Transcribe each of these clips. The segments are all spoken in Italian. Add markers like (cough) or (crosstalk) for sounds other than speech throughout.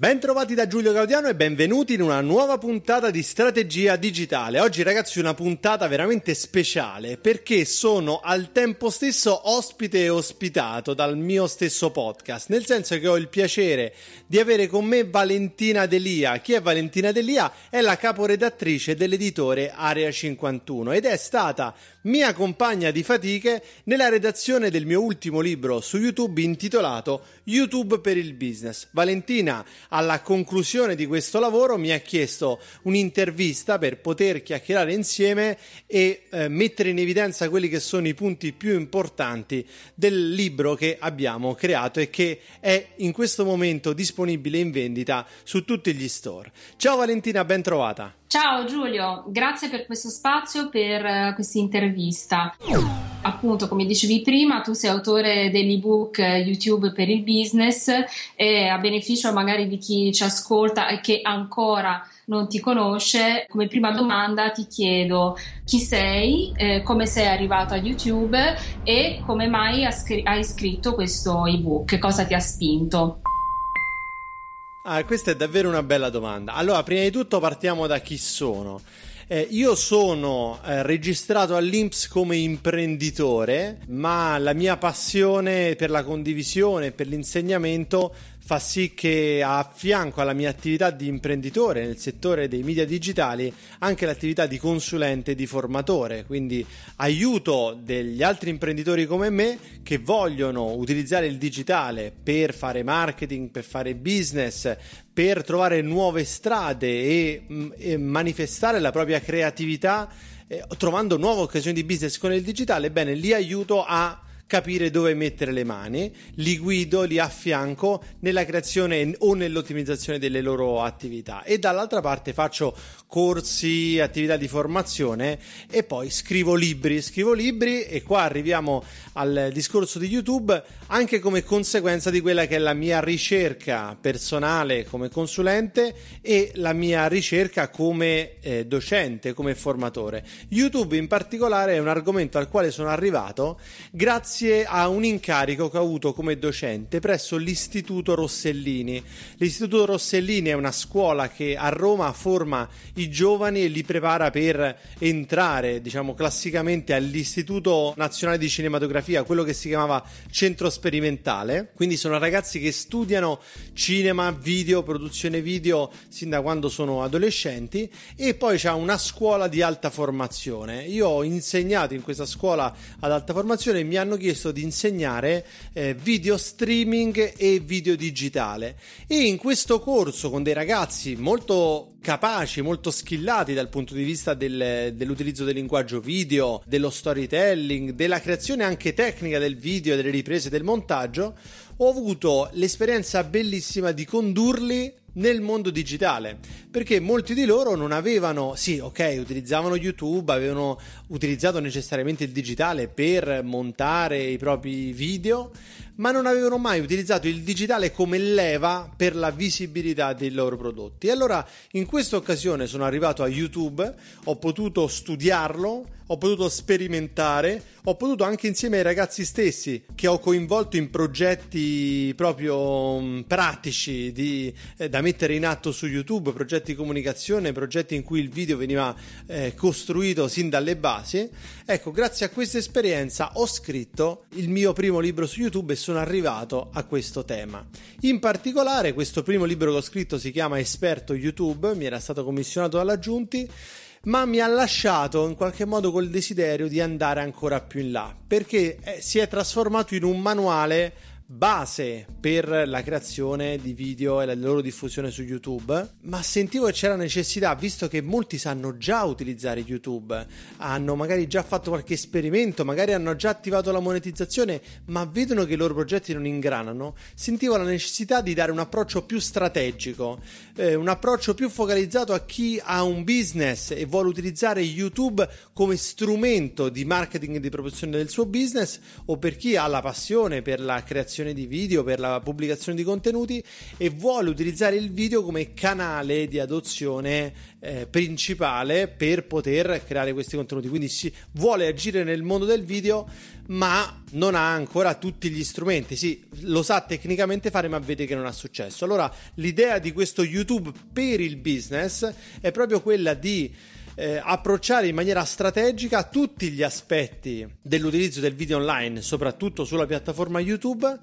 Bentrovati da Giulio Gaudiano e benvenuti in una nuova puntata di Strategia Digitale. Oggi ragazzi una puntata veramente speciale perché sono al tempo stesso ospite e ospitato dal mio stesso podcast, nel senso che ho il piacere di avere con me Valentina Delia. Chi è Valentina Delia? È la caporedattrice dell'editore Area 51 ed è stata mia compagna di fatiche nella redazione del mio ultimo libro su YouTube intitolato YouTube per il business. Valentina, alla conclusione di questo lavoro, mi ha chiesto un'intervista per poter chiacchierare insieme e eh, mettere in evidenza quelli che sono i punti più importanti del libro che abbiamo creato e che è in questo momento disponibile in vendita su tutti gli store. Ciao Valentina, ben trovata. Ciao Giulio, grazie per questo spazio, per uh, questa intervista. Appunto, come dicevi prima, tu sei autore dell'ebook eh, YouTube per il business e a beneficio magari di chi ci ascolta e che ancora non ti conosce, come prima domanda ti chiedo chi sei, eh, come sei arrivato a YouTube e come mai hai scritto questo ebook, cosa ti ha spinto. Ah, questa è davvero una bella domanda. Allora, prima di tutto partiamo da chi sono. Eh, io sono eh, registrato all'Inps come imprenditore, ma la mia passione per la condivisione, per l'insegnamento fa sì che a fianco alla mia attività di imprenditore nel settore dei media digitali anche l'attività di consulente e di formatore, quindi aiuto degli altri imprenditori come me che vogliono utilizzare il digitale per fare marketing, per fare business, per trovare nuove strade e, mm, e manifestare la propria creatività eh, trovando nuove occasioni di business con il digitale, bene, li aiuto a capire dove mettere le mani, li guido, li affianco nella creazione o nell'ottimizzazione delle loro attività. E dall'altra parte faccio corsi, attività di formazione e poi scrivo libri, scrivo libri e qua arriviamo al discorso di YouTube anche come conseguenza di quella che è la mia ricerca personale come consulente e la mia ricerca come eh, docente, come formatore. YouTube in particolare è un argomento al quale sono arrivato grazie grazie a un incarico che ho avuto come docente presso l'Istituto Rossellini. L'Istituto Rossellini è una scuola che a Roma forma i giovani e li prepara per entrare, diciamo classicamente, all'Istituto Nazionale di Cinematografia, quello che si chiamava Centro Sperimentale. Quindi sono ragazzi che studiano cinema, video, produzione video sin da quando sono adolescenti e poi c'è una scuola di alta formazione. Io ho insegnato in questa scuola ad alta formazione e mi hanno chiesto di insegnare eh, video streaming e video digitale. E in questo corso con dei ragazzi molto capaci, molto skillati dal punto di vista del, dell'utilizzo del linguaggio video, dello storytelling, della creazione anche tecnica del video, delle riprese, del montaggio, ho avuto l'esperienza bellissima di condurli nel mondo digitale perché molti di loro non avevano, sì, ok, utilizzavano YouTube, avevano utilizzato necessariamente il digitale per montare i propri video, ma non avevano mai utilizzato il digitale come leva per la visibilità dei loro prodotti. Allora in questa occasione sono arrivato a YouTube, ho potuto studiarlo, ho potuto sperimentare, ho potuto anche insieme ai ragazzi stessi che ho coinvolto in progetti proprio um, pratici di, eh, da mettere in atto su YouTube, progetti di comunicazione, progetti in cui il video veniva eh, costruito sin dalle basi. Ecco, grazie a questa esperienza ho scritto il mio primo libro su YouTube e sono arrivato a questo tema. In particolare, questo primo libro che ho scritto si chiama Esperto YouTube, mi era stato commissionato dalla Giunti ma mi ha lasciato in qualche modo col desiderio di andare ancora più in là perché eh, si è trasformato in un manuale base per la creazione di video e la loro diffusione su YouTube, ma sentivo che c'era necessità, visto che molti sanno già utilizzare YouTube, hanno magari già fatto qualche esperimento, magari hanno già attivato la monetizzazione, ma vedono che i loro progetti non ingranano, sentivo la necessità di dare un approccio più strategico, eh, un approccio più focalizzato a chi ha un business e vuole utilizzare YouTube come strumento di marketing e di promozione del suo business o per chi ha la passione per la creazione creazione di video, per la pubblicazione di contenuti e vuole utilizzare il video come canale di adozione eh, principale per poter creare questi contenuti. Quindi si vuole agire nel mondo del video, ma non ha ancora tutti gli strumenti. Sì, lo sa tecnicamente fare, ma vede che non ha successo. Allora, l'idea di questo YouTube per il business è proprio quella di eh, approcciare in maniera strategica tutti gli aspetti dell'utilizzo del video online, soprattutto sulla piattaforma YouTube,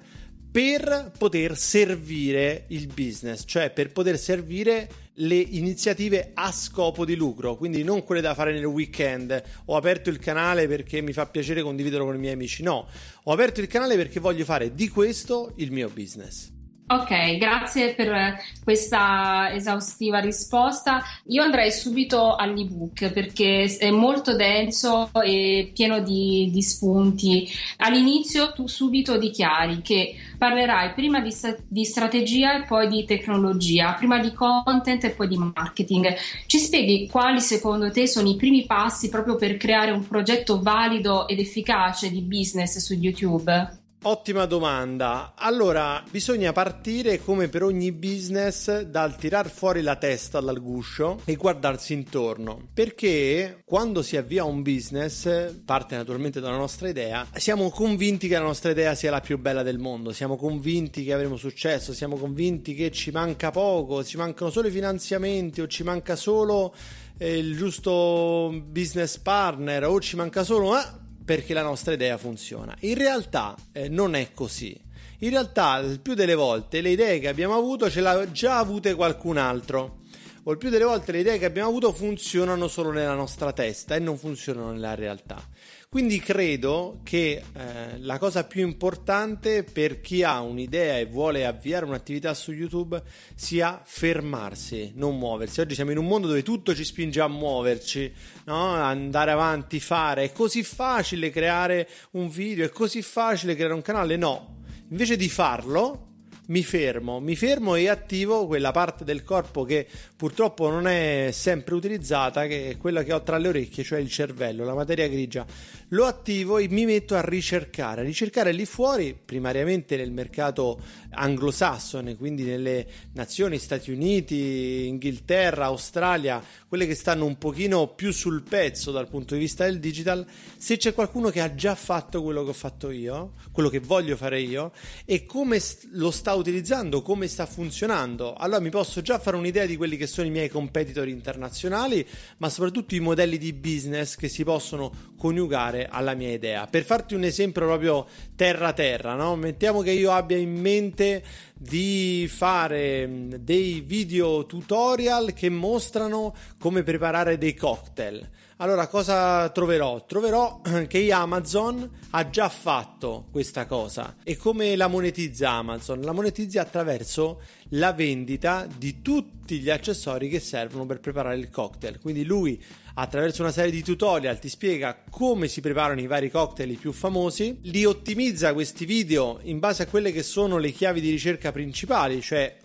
per poter servire il business, cioè per poter servire le iniziative a scopo di lucro, quindi non quelle da fare nel weekend. Ho aperto il canale perché mi fa piacere condividerlo con i miei amici, no, ho aperto il canale perché voglio fare di questo il mio business. Ok, grazie per questa esaustiva risposta. Io andrei subito all'ebook perché è molto denso e pieno di, di spunti. All'inizio tu subito dichiari che parlerai prima di, di, strategia e poi di tecnologia, prima di content e poi di marketing. Ci spieghi quali secondo te sono i primi passi proprio per creare un progetto valido ed efficace di business su YouTube? Ottima domanda. Allora, bisogna partire come per ogni business dal tirar fuori la testa dal guscio e guardarsi intorno. Perché quando si avvia un business, parte naturalmente dalla nostra idea, siamo convinti che la nostra idea sia la più bella del mondo, siamo convinti che avremo successo, siamo convinti che ci manca poco, ci mancano solo i finanziamenti o ci manca solo eh, il giusto business partner o ci manca solo... Eh, perché la nostra idea funziona. In realtà eh, non è così. In realtà, il più delle volte, le idee che abbiamo avuto ce l'ha già avute qualcun altro. O il più delle volte le idee che abbiamo avuto funzionano solo nella nostra testa e non funzionano nella realtà. Quindi credo che eh, la cosa più importante per chi ha un'idea e vuole avviare un'attività su YouTube sia fermarsi, non muoversi. Oggi siamo in un mondo dove tutto ci spinge a muoverci, no? andare avanti, fare. È così facile creare un video, è così facile creare un canale. No, invece di farlo, mi fermo, mi fermo e attivo quella parte del corpo che purtroppo non è sempre utilizzata, che è quella che ho tra le orecchie, cioè il cervello, la materia grigia. Lo attivo e mi metto a ricercare, a ricercare lì fuori, primariamente nel mercato anglosassone, quindi nelle nazioni Stati Uniti, Inghilterra, Australia, quelle che stanno un pochino più sul pezzo dal punto di vista del digital, se c'è qualcuno che ha già fatto quello che ho fatto io, quello che voglio fare io e come lo sta utilizzando, come sta funzionando, allora mi posso già fare un'idea di quelli che sono i miei competitor internazionali, ma soprattutto i modelli di business che si possono coniugare alla mia idea. Per farti un esempio proprio terra terra, no? mettiamo che io abbia in mente di fare mm, dei video tutorial che mostrano come preparare dei cocktail. Allora, cosa troverò? Troverò (clears throat) che Amazon ha già fatto questa cosa. E come la monetizza Amazon? La monetizza attraverso la vendita di tutti gli accessori che servono per preparare il cocktail. Quindi lui attraverso una serie di tutorial ti spiega come si preparano i vari cocktail più famosi, li ottimizza questi video in base a quelle che sono le chiavi di ricerca principali, cioè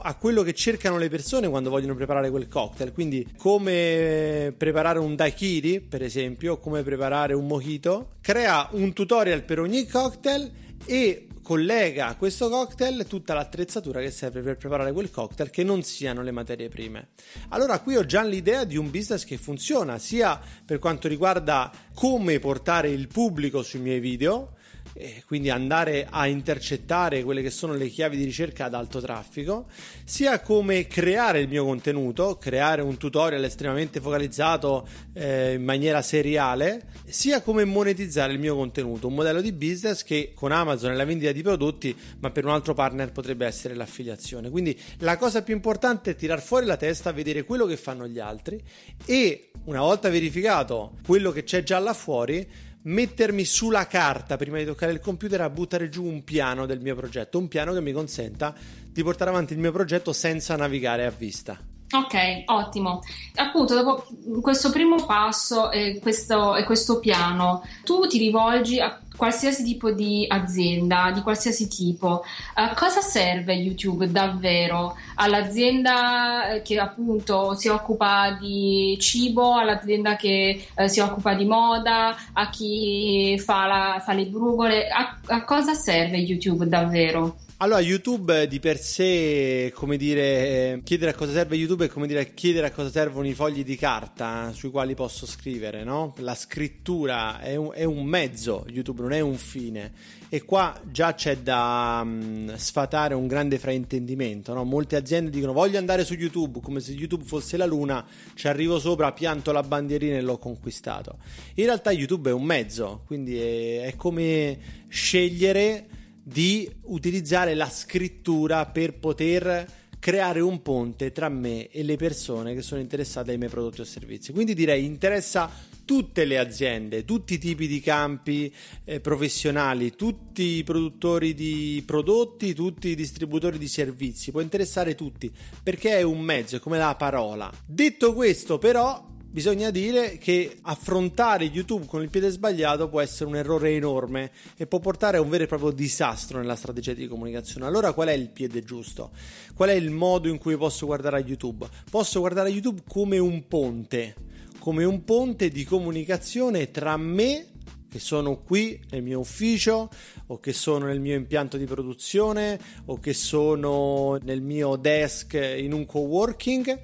a quello che cercano le persone quando vogliono preparare quel cocktail. Quindi, come preparare un daiquiri, per esempio, come preparare un mojito. Crea un tutorial per ogni cocktail e collega a questo cocktail tutta l'attrezzatura che serve per preparare quel cocktail che non siano le materie prime. Allora qui ho già l'idea di un business che funziona sia per quanto riguarda come portare il pubblico sui miei video, e quindi andare a intercettare quelle che sono le chiavi di ricerca ad alto traffico, sia come creare il mio contenuto, creare un tutorial estremamente focalizzato eh, in maniera seriale, sia come monetizzare il mio contenuto, un modello di business che con Amazon è la vendita di prodotti, ma per un altro partner potrebbe essere l'affiliazione. Quindi la cosa più importante è tirar fuori la testa, vedere quello che fanno gli altri e una volta verificato quello che c'è già là fuori, mettermi sulla carta prima di toccare il computer a buttare giù un piano del mio progetto, un piano che mi consenta di portare avanti il mio progetto senza navigare a vista. Ok, ottimo. Appunto, dopo questo primo passo e questo, e questo piano, tu ti rivolgi a qualsiasi tipo di azienda, di qualsiasi tipo. Uh, cosa serve YouTube davvero all'azienda eh, che appunto si occupa di cibo, all'azienda che uh, si occupa di moda, a chi fa, la, fa le brugole? A, a cosa serve YouTube davvero? Allora, YouTube di per sé, come dire, chiedere a cosa serve YouTube è come dire chiedere a cosa servono i fogli di carta sui quali posso scrivere, no? La scrittura è un, è un mezzo, YouTube non è un fine. E qua già c'è da um, sfatare un grande fraintendimento, no? Molte aziende dicono voglio andare su YouTube, come se YouTube fosse la luna, ci arrivo sopra, pianto la bandierina e l'ho conquistato. In realtà YouTube è un mezzo, quindi è, è come scegliere di utilizzare la scrittura per poter creare un ponte tra me e le persone che sono interessate ai miei prodotti o servizi. Quindi direi interessa tutte le aziende, tutti i tipi di campi eh, professionali, tutti i produttori di prodotti, tutti i distributori di servizi, può interessare tutti perché è un mezzo, è come la parola. Detto questo, però, bisogna dire che affrontare YouTube con il piede sbagliato può essere un errore enorme e può portare a un vero e proprio disastro nella strategia di comunicazione. Allora qual è il piede giusto? Qual è il modo in cui posso guardare a YouTube? Posso guardare a YouTube come un ponte, come un ponte di comunicazione tra me che sono qui nel mio ufficio o che sono nel mio impianto di produzione o che sono nel mio desk in un coworking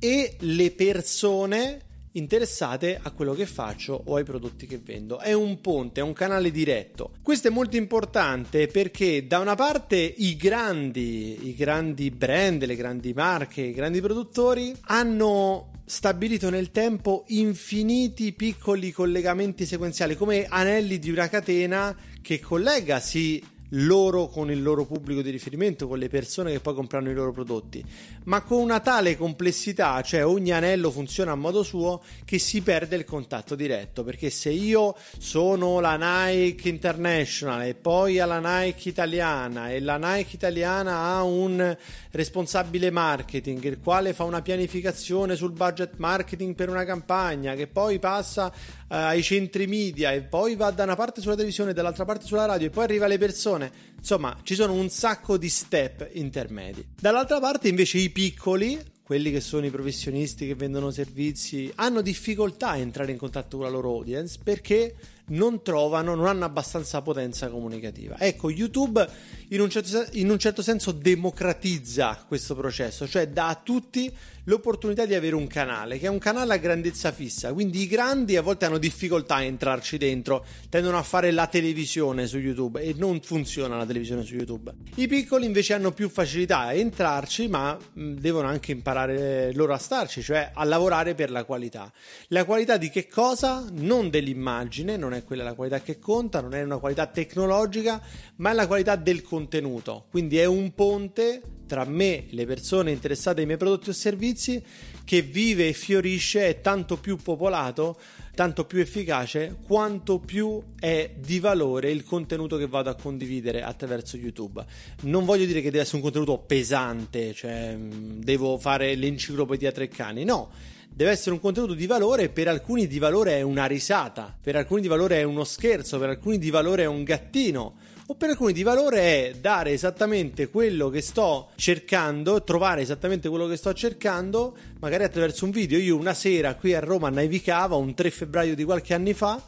e le persone interessate a quello che faccio o ai prodotti che vendo. È un ponte, è un canale diretto. Questo è molto importante perché da una parte i grandi, i grandi brand, le grandi marche, i grandi produttori hanno stabilito nel tempo infiniti piccoli collegamenti sequenziali come anelli di una catena che collega sì loro con il loro pubblico di riferimento, con le persone che poi comprano i loro prodotti, ma con una tale complessità, cioè ogni anello funziona a modo suo, che si perde il contatto diretto. Perché se io sono la Nike International e poi alla Nike italiana e la Nike italiana ha un responsabile marketing, il quale fa una pianificazione sul budget marketing per una campagna, che poi passa ai centri media e poi va da una parte sulla televisione, dall'altra parte sulla radio e poi arriva alle persone. Insomma, ci sono un sacco di step intermedi. Dall'altra parte invece i piccoli quelli che sono i professionisti che vendono servizi hanno difficoltà a entrare in contatto con la loro audience perché non trovano, non hanno abbastanza potenza comunicativa. Ecco, YouTube in un, certo, in un certo senso democratizza questo processo, cioè dà a tutti l'opportunità di avere un canale, che è un canale a grandezza fissa, quindi i grandi a volte hanno difficoltà a entrarci dentro, tendono a fare la televisione su YouTube e non funziona la televisione su YouTube. I piccoli invece hanno più facilità a entrarci, ma devono anche imparare loro a starci, cioè a lavorare per la qualità. La qualità di che cosa? Non dell'immagine, non è quella la qualità che conta, non è una qualità tecnologica, ma è la qualità del contenuto. Quindi è un ponte tra me, le persone interessate ai miei prodotti o servizi, che vive e fiorisce, è tanto più popolato, tanto più efficace, quanto più è di valore il contenuto che vado a condividere attraverso YouTube. Non voglio dire che deve essere un contenuto pesante, cioè devo fare l'enciclopedia Treccani, no deve essere un contenuto di valore, per alcuni di valore è una risata, per alcuni di valore è uno scherzo, per alcuni di valore è un gattino, o per alcuni di valore è dare esattamente quello che sto cercando, trovare esattamente quello che sto cercando, magari attraverso un video. Io una sera qui a Roma nevicava, un 3 febbraio di qualche anni fa,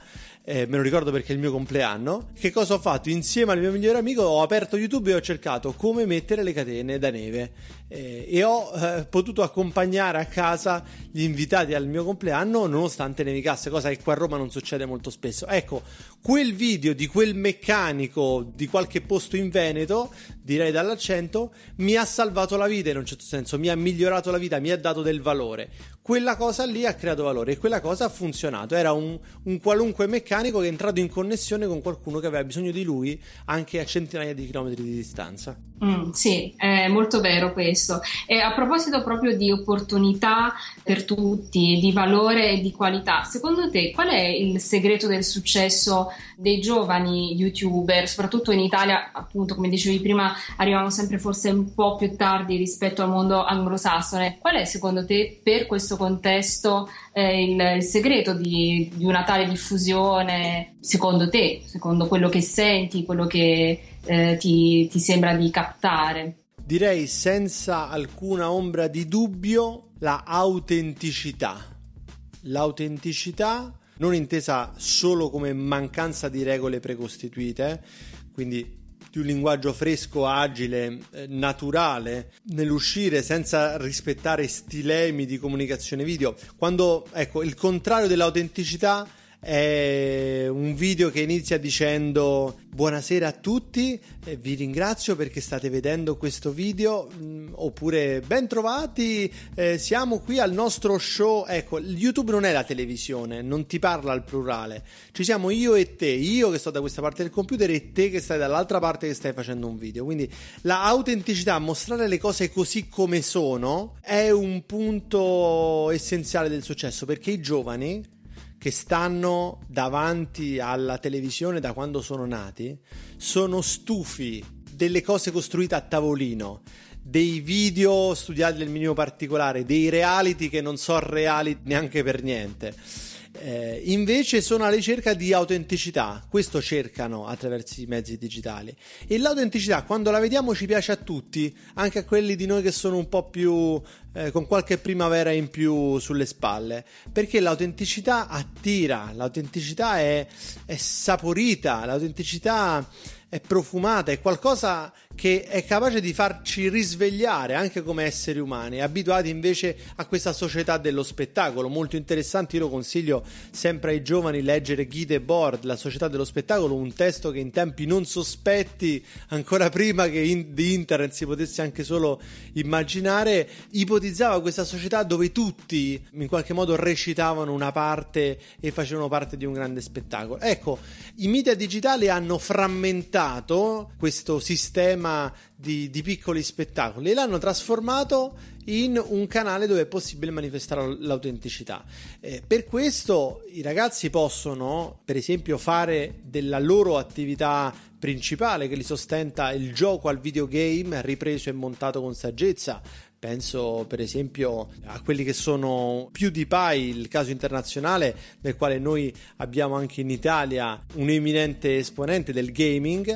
eh, me lo ricordo perché è il mio compleanno. Che cosa ho fatto? Insieme al mio migliore amico ho aperto YouTube e ho cercato come mettere le catene da neve eh, e ho eh, potuto accompagnare a casa gli invitati al mio compleanno nonostante nevicasse, cosa che qua a Roma non succede molto spesso. Ecco, quel video di quel meccanico di qualche posto in Veneto, direi dall'accento, mi ha salvato la vita in un certo senso, mi ha migliorato la vita, mi ha dato del valore quella cosa lì ha creato valore e quella cosa ha funzionato. Era un, un, qualunque meccanico che è entrato in connessione con qualcuno che aveva bisogno di lui anche a centinaia di chilometri di distanza. Mm, sì, è molto vero questo. E a proposito proprio di opportunità per tutti, di valore e di qualità, secondo te qual è il segreto del successo dei giovani youtuber, soprattutto in Italia, appunto come dicevi prima, arrivano sempre forse un po' più tardi rispetto al mondo anglosassone. Qual è secondo te per questo contesto eh, il, il, segreto di, di una tale diffusione, secondo te, secondo quello che senti, quello che eh, ti, ti sembra di captare? Direi senza alcuna ombra di dubbio la autenticità. L'autenticità non intesa solo come mancanza di regole precostituite, quindi di un linguaggio fresco, agile, eh, naturale, nell'uscire senza rispettare stilemi di comunicazione video. Quando, ecco, il contrario dell'autenticità è un video che inizia dicendo buonasera a tutti, eh, vi ringrazio perché state vedendo questo video mm, oppure ben trovati, eh, siamo qui al nostro show. Ecco, YouTube non è la televisione, non ti parla al plurale. Ci siamo io e te, io che sto da questa parte del computer e te che stai dall'altra parte che stai facendo un video. Quindi l'autenticità, mostrare le cose così come sono, è un punto essenziale del successo perché i giovani che stanno davanti alla televisione da quando sono nati sono stufi delle cose costruite a tavolino, dei video studiati nel minimo particolare, dei reality che non sono reali neanche per niente eh, invece sono alla ricerca di autenticità, questo cercano attraverso i mezzi digitali. E l'autenticità, quando la vediamo, ci piace a tutti, anche a quelli di noi che sono un po' più eh, con qualche primavera in più sulle spalle, perché l'autenticità attira, l'autenticità è, è saporita, l'autenticità è profumata, è qualcosa che è capace di farci risvegliare anche come esseri umani, abituati invece a questa società dello spettacolo. Molto interessante, io lo consiglio sempre ai giovani leggere Guide Board, la società dello spettacolo, un testo che in tempi non sospetti, ancora prima che in, di internet si potesse anche solo immaginare, ipotizzava questa società dove tutti in qualche modo recitavano una parte e facevano parte di un grande spettacolo. Ecco, i media digitali hanno frammentato questo sistema di, di, piccoli spettacoli e l'hanno trasformato in un canale dove è possibile manifestare l'autenticità. Eh, per questo i ragazzi possono, per esempio, fare della loro attività principale che li sostenta il gioco al videogame ripreso e montato con saggezza Penso per esempio a quelli che sono PewDiePie, il caso internazionale del quale noi abbiamo anche in Italia un eminente esponente del gaming,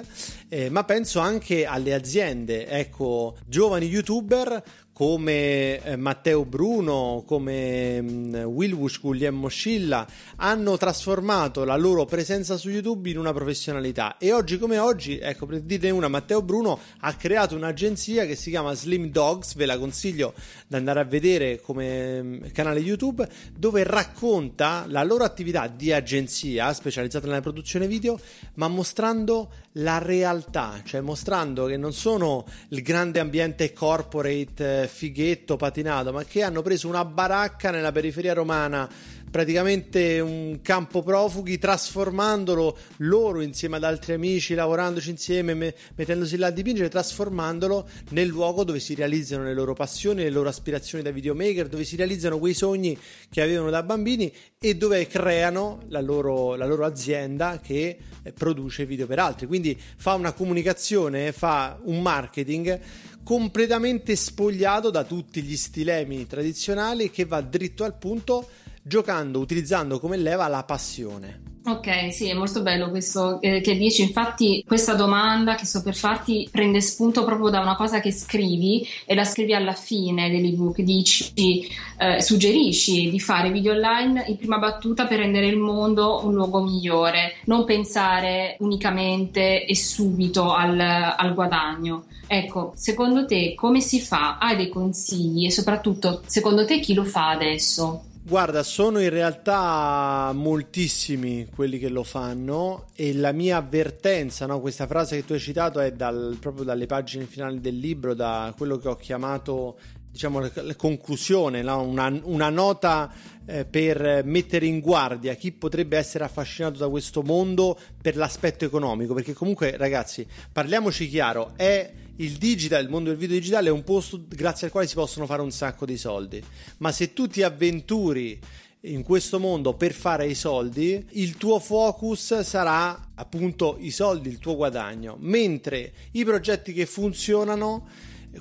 eh, ma penso anche alle aziende, ecco, giovani youtuber come eh, Matteo Bruno, come mm, Wilwush Guglielmo Scilla hanno trasformato la loro presenza su YouTube in una professionalità. E oggi come oggi, ecco per dirne una, Matteo Bruno ha creato un'agenzia che si chiama Slim Dogs, ve la consiglio di andare a vedere come mm, canale YouTube, dove racconta la loro attività di agenzia specializzata nella produzione video, ma mostrando la realtà, cioè mostrando che non sono il grande ambiente corporate eh, fighetto patinato, ma che hanno preso una baracca nella periferia romana praticamente un campo profughi trasformandolo loro insieme ad altri amici lavorandoci insieme me- mettendosi là a dipingere trasformandolo nel luogo dove si realizzano le loro passioni le loro aspirazioni da videomaker dove si realizzano quei sogni che avevano da bambini e dove creano la loro, la loro azienda che eh, produce video per altri. Quindi fa una comunicazione fa un marketing completamente spogliato da tutti gli stilemi tradizionali che va dritto al punto giocando, utilizzando come leva la passione. Ok, sì, è molto bello questo eh, che dici. Infatti, questa domanda che sto per farti prende spunto proprio da una cosa che scrivi e la scrivi alla fine dell'ebook. Dici, eh, suggerisci di fare video online in prima battuta per rendere il mondo un luogo migliore, non pensare unicamente e subito al, al guadagno. Ecco, secondo te come si fa? Hai dei consigli e soprattutto, secondo te chi lo fa adesso? Guarda, sono in realtà moltissimi quelli che lo fanno e la mia avvertenza, no? questa frase che tu hai citato è dal, proprio dalle pagine finali del libro, da quello che ho chiamato diciamo, la conclusione, no? una, una, nota eh, per mettere in guardia chi potrebbe essere affascinato da questo mondo per l'aspetto economico, perché comunque ragazzi, parliamoci chiaro, è il digital, il mondo del video digitale è un posto grazie al quale si possono fare un sacco di soldi. Ma se tu ti avventuri in questo mondo per fare i soldi, il tuo focus sarà appunto i soldi, il tuo guadagno. Mentre i progetti che funzionano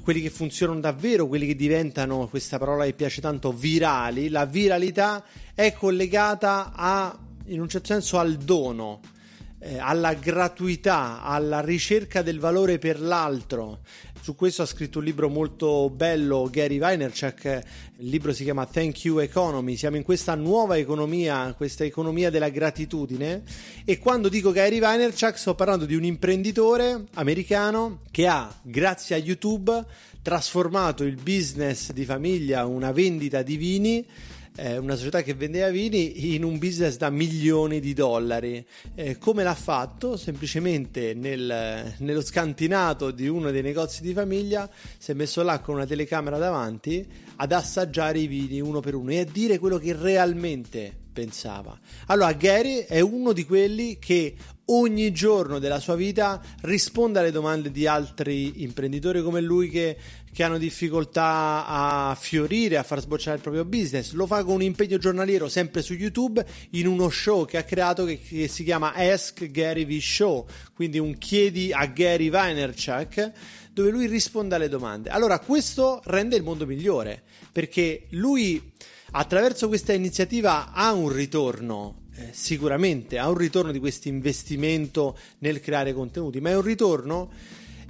quelli che funzionano davvero, quelli che diventano, questa parola che piace tanto, virali, la viralità è collegata a, in un certo senso, al dono eh, alla gratuità, alla ricerca del valore per l'altro. Su questo ha scritto un libro molto bello Gary Vaynerchuk, il libro si chiama Thank You Economy, siamo in questa nuova economia, questa economia della gratitudine. E quando dico Gary Vaynerchuk sto parlando di un imprenditore americano che ha, grazie a YouTube, trasformato il business di famiglia, una vendita di vini, eh, una società che vendeva vini in un business da milioni di dollari. Eh, come l'ha fatto? Semplicemente nel, nello scantinato di uno dei negozi di famiglia si è messo là con una telecamera davanti ad assaggiare i vini uno per uno e a dire quello che realmente pensava. Allora, Gary è uno di quelli che ogni giorno della sua vita risponde alle domande di altri imprenditori come lui che, che, hanno difficoltà a fiorire, a far sbocciare il proprio business. Lo fa con un impegno giornaliero sempre su YouTube in uno show che ha creato che, che si chiama Ask Gary V Show, quindi un chiedi a Gary Vaynerchuk dove lui risponde alle domande. Allora, questo rende il mondo migliore perché lui attraverso questa iniziativa ha un ritorno eh, sicuramente ha un ritorno di questo investimento nel creare contenuti, ma è un ritorno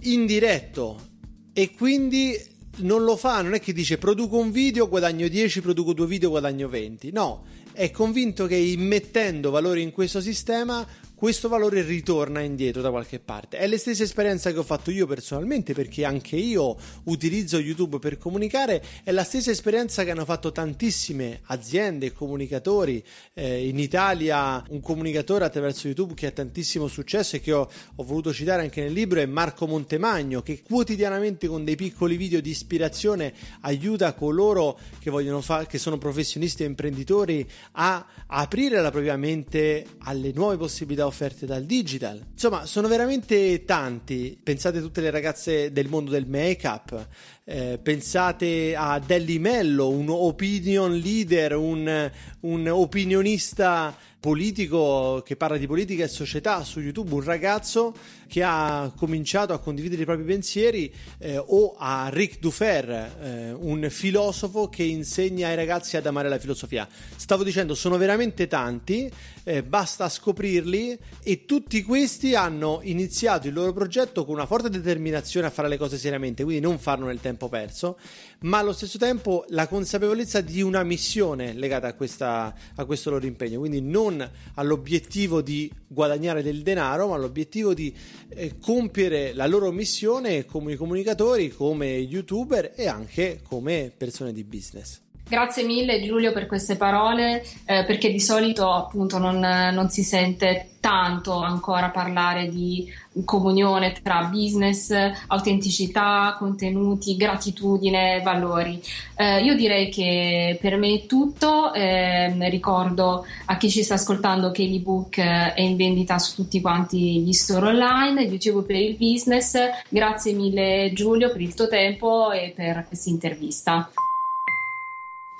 indiretto e quindi non lo fa, non è che dice produco un video, guadagno 10, produco due video, guadagno 20. No, è convinto che immettendo valore in questo sistema questo valore ritorna indietro da qualche parte. È la stessa esperienza che ho fatto io personalmente perché anche io utilizzo YouTube per comunicare, è la stessa esperienza che hanno fatto tantissime aziende e comunicatori. Eh, in Italia un comunicatore attraverso YouTube che ha tantissimo successo e che ho, ho voluto citare anche nel libro è Marco Montemagno che quotidianamente con dei piccoli video di ispirazione aiuta coloro che vogliono fare, che sono professionisti e imprenditori a aprire la propria mente alle nuove possibilità offerte dal digital. Insomma, sono veramente tanti. Pensate a tutte le ragazze del mondo del make-up, eh, pensate a Delly Mello, un opinion leader, un, un opinionista politico che parla di politica e società su YouTube, un ragazzo che ha cominciato a condividere i propri pensieri, eh, o a Rick Dufer, eh, un filosofo che insegna ai ragazzi ad amare la filosofia. Stavo dicendo, sono veramente tanti, eh, basta scoprirli e tutti questi hanno iniziato il loro progetto con una forte determinazione a fare le cose seriamente, quindi non farlo nel tempo perso, ma allo stesso tempo la consapevolezza di una missione legata a, questa, a questo loro impegno, quindi non non all'obiettivo di guadagnare del denaro, ma all'obiettivo di eh, compiere la loro missione come comunicatori, come youtuber e anche come persone di business. Grazie mille Giulio per queste parole, eh, perché di solito appunto non, non, si sente tanto ancora parlare di comunione tra business, autenticità, contenuti, gratitudine, valori. Eh, io direi che per me è tutto, eh, ricordo a chi ci sta ascoltando che l'ebook è in vendita su tutti quanti gli store online, YouTube per il business. Grazie mille Giulio per il tuo tempo e per questa intervista.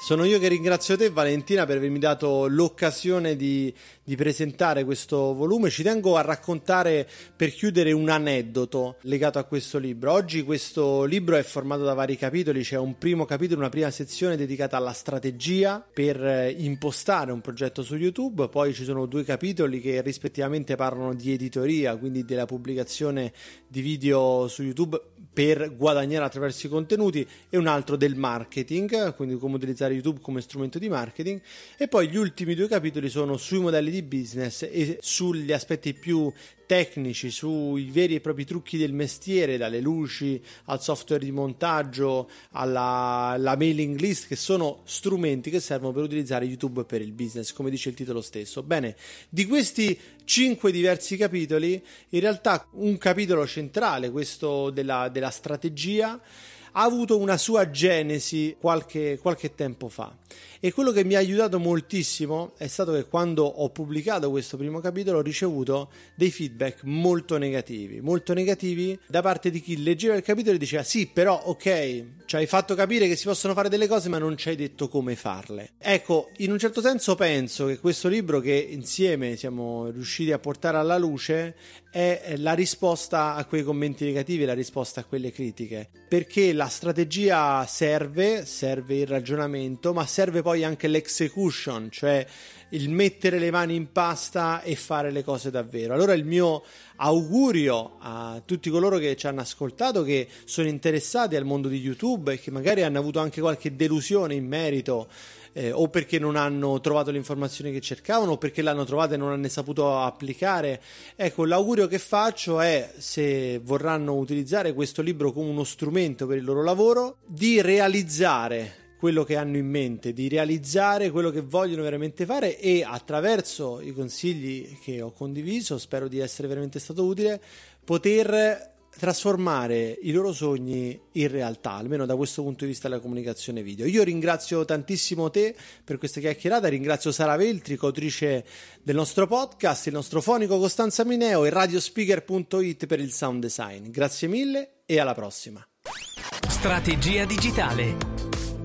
Sono io che ringrazio te Valentina per avermi dato l'occasione di, di, presentare questo volume. Ci tengo a raccontare per chiudere un aneddoto legato a questo libro. Oggi questo libro è formato da vari capitoli, c'è un primo capitolo, una prima sezione dedicata alla strategia per eh, impostare un progetto su YouTube, poi ci sono due capitoli che rispettivamente parlano di editoria, quindi della pubblicazione di video su YouTube per guadagnare attraverso i contenuti e un altro del marketing, quindi come utilizzare YouTube come strumento di marketing e poi gli ultimi due capitoli sono sui modelli di business e sugli aspetti più tecnici, sui veri e propri trucchi del mestiere, dalle luci al software di montaggio alla, mailing list, che sono strumenti che servono per utilizzare YouTube per il business, come dice il titolo stesso. Bene, di questi cinque diversi capitoli, in realtà un capitolo centrale, questo della, della strategia, ha avuto una sua genesi qualche, qualche tempo fa. E quello che mi ha aiutato moltissimo è stato che quando ho pubblicato questo primo capitolo ho ricevuto dei feedback molto negativi, molto negativi da parte di chi leggeva il capitolo e diceva sì, però ok, ci hai fatto capire che si possono fare delle cose ma non ci hai detto come farle. Ecco, in un certo senso penso che questo libro che insieme siamo riusciti a portare alla luce è la risposta a quei commenti negativi, la risposta a quelle critiche, perché la strategia serve, serve il ragionamento, ma serve poi poi anche l'execution, cioè il mettere le mani in pasta e fare le cose davvero. Allora il mio augurio a tutti coloro che ci hanno ascoltato, che sono interessati al mondo di YouTube e che magari hanno avuto anche qualche delusione in merito, eh, o perché non hanno trovato le informazioni che cercavano, o perché l'hanno trovata e non hanno saputo applicare. Ecco, l'augurio che faccio è, se vorranno utilizzare questo libro come uno strumento per il loro lavoro, di realizzare quello che hanno in mente, di realizzare quello che vogliono veramente fare e attraverso i consigli che ho condiviso, spero di essere veramente stato utile, poter trasformare i loro sogni in realtà, almeno da questo punto di vista della comunicazione video. Io ringrazio tantissimo te per questa chiacchierata, ringrazio Sara Veltri, coautrice del nostro podcast, il nostro fonico Costanza Mineo e radiospeaker.it per il sound design. Grazie mille e alla prossima. Strategia digitale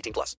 18 plus.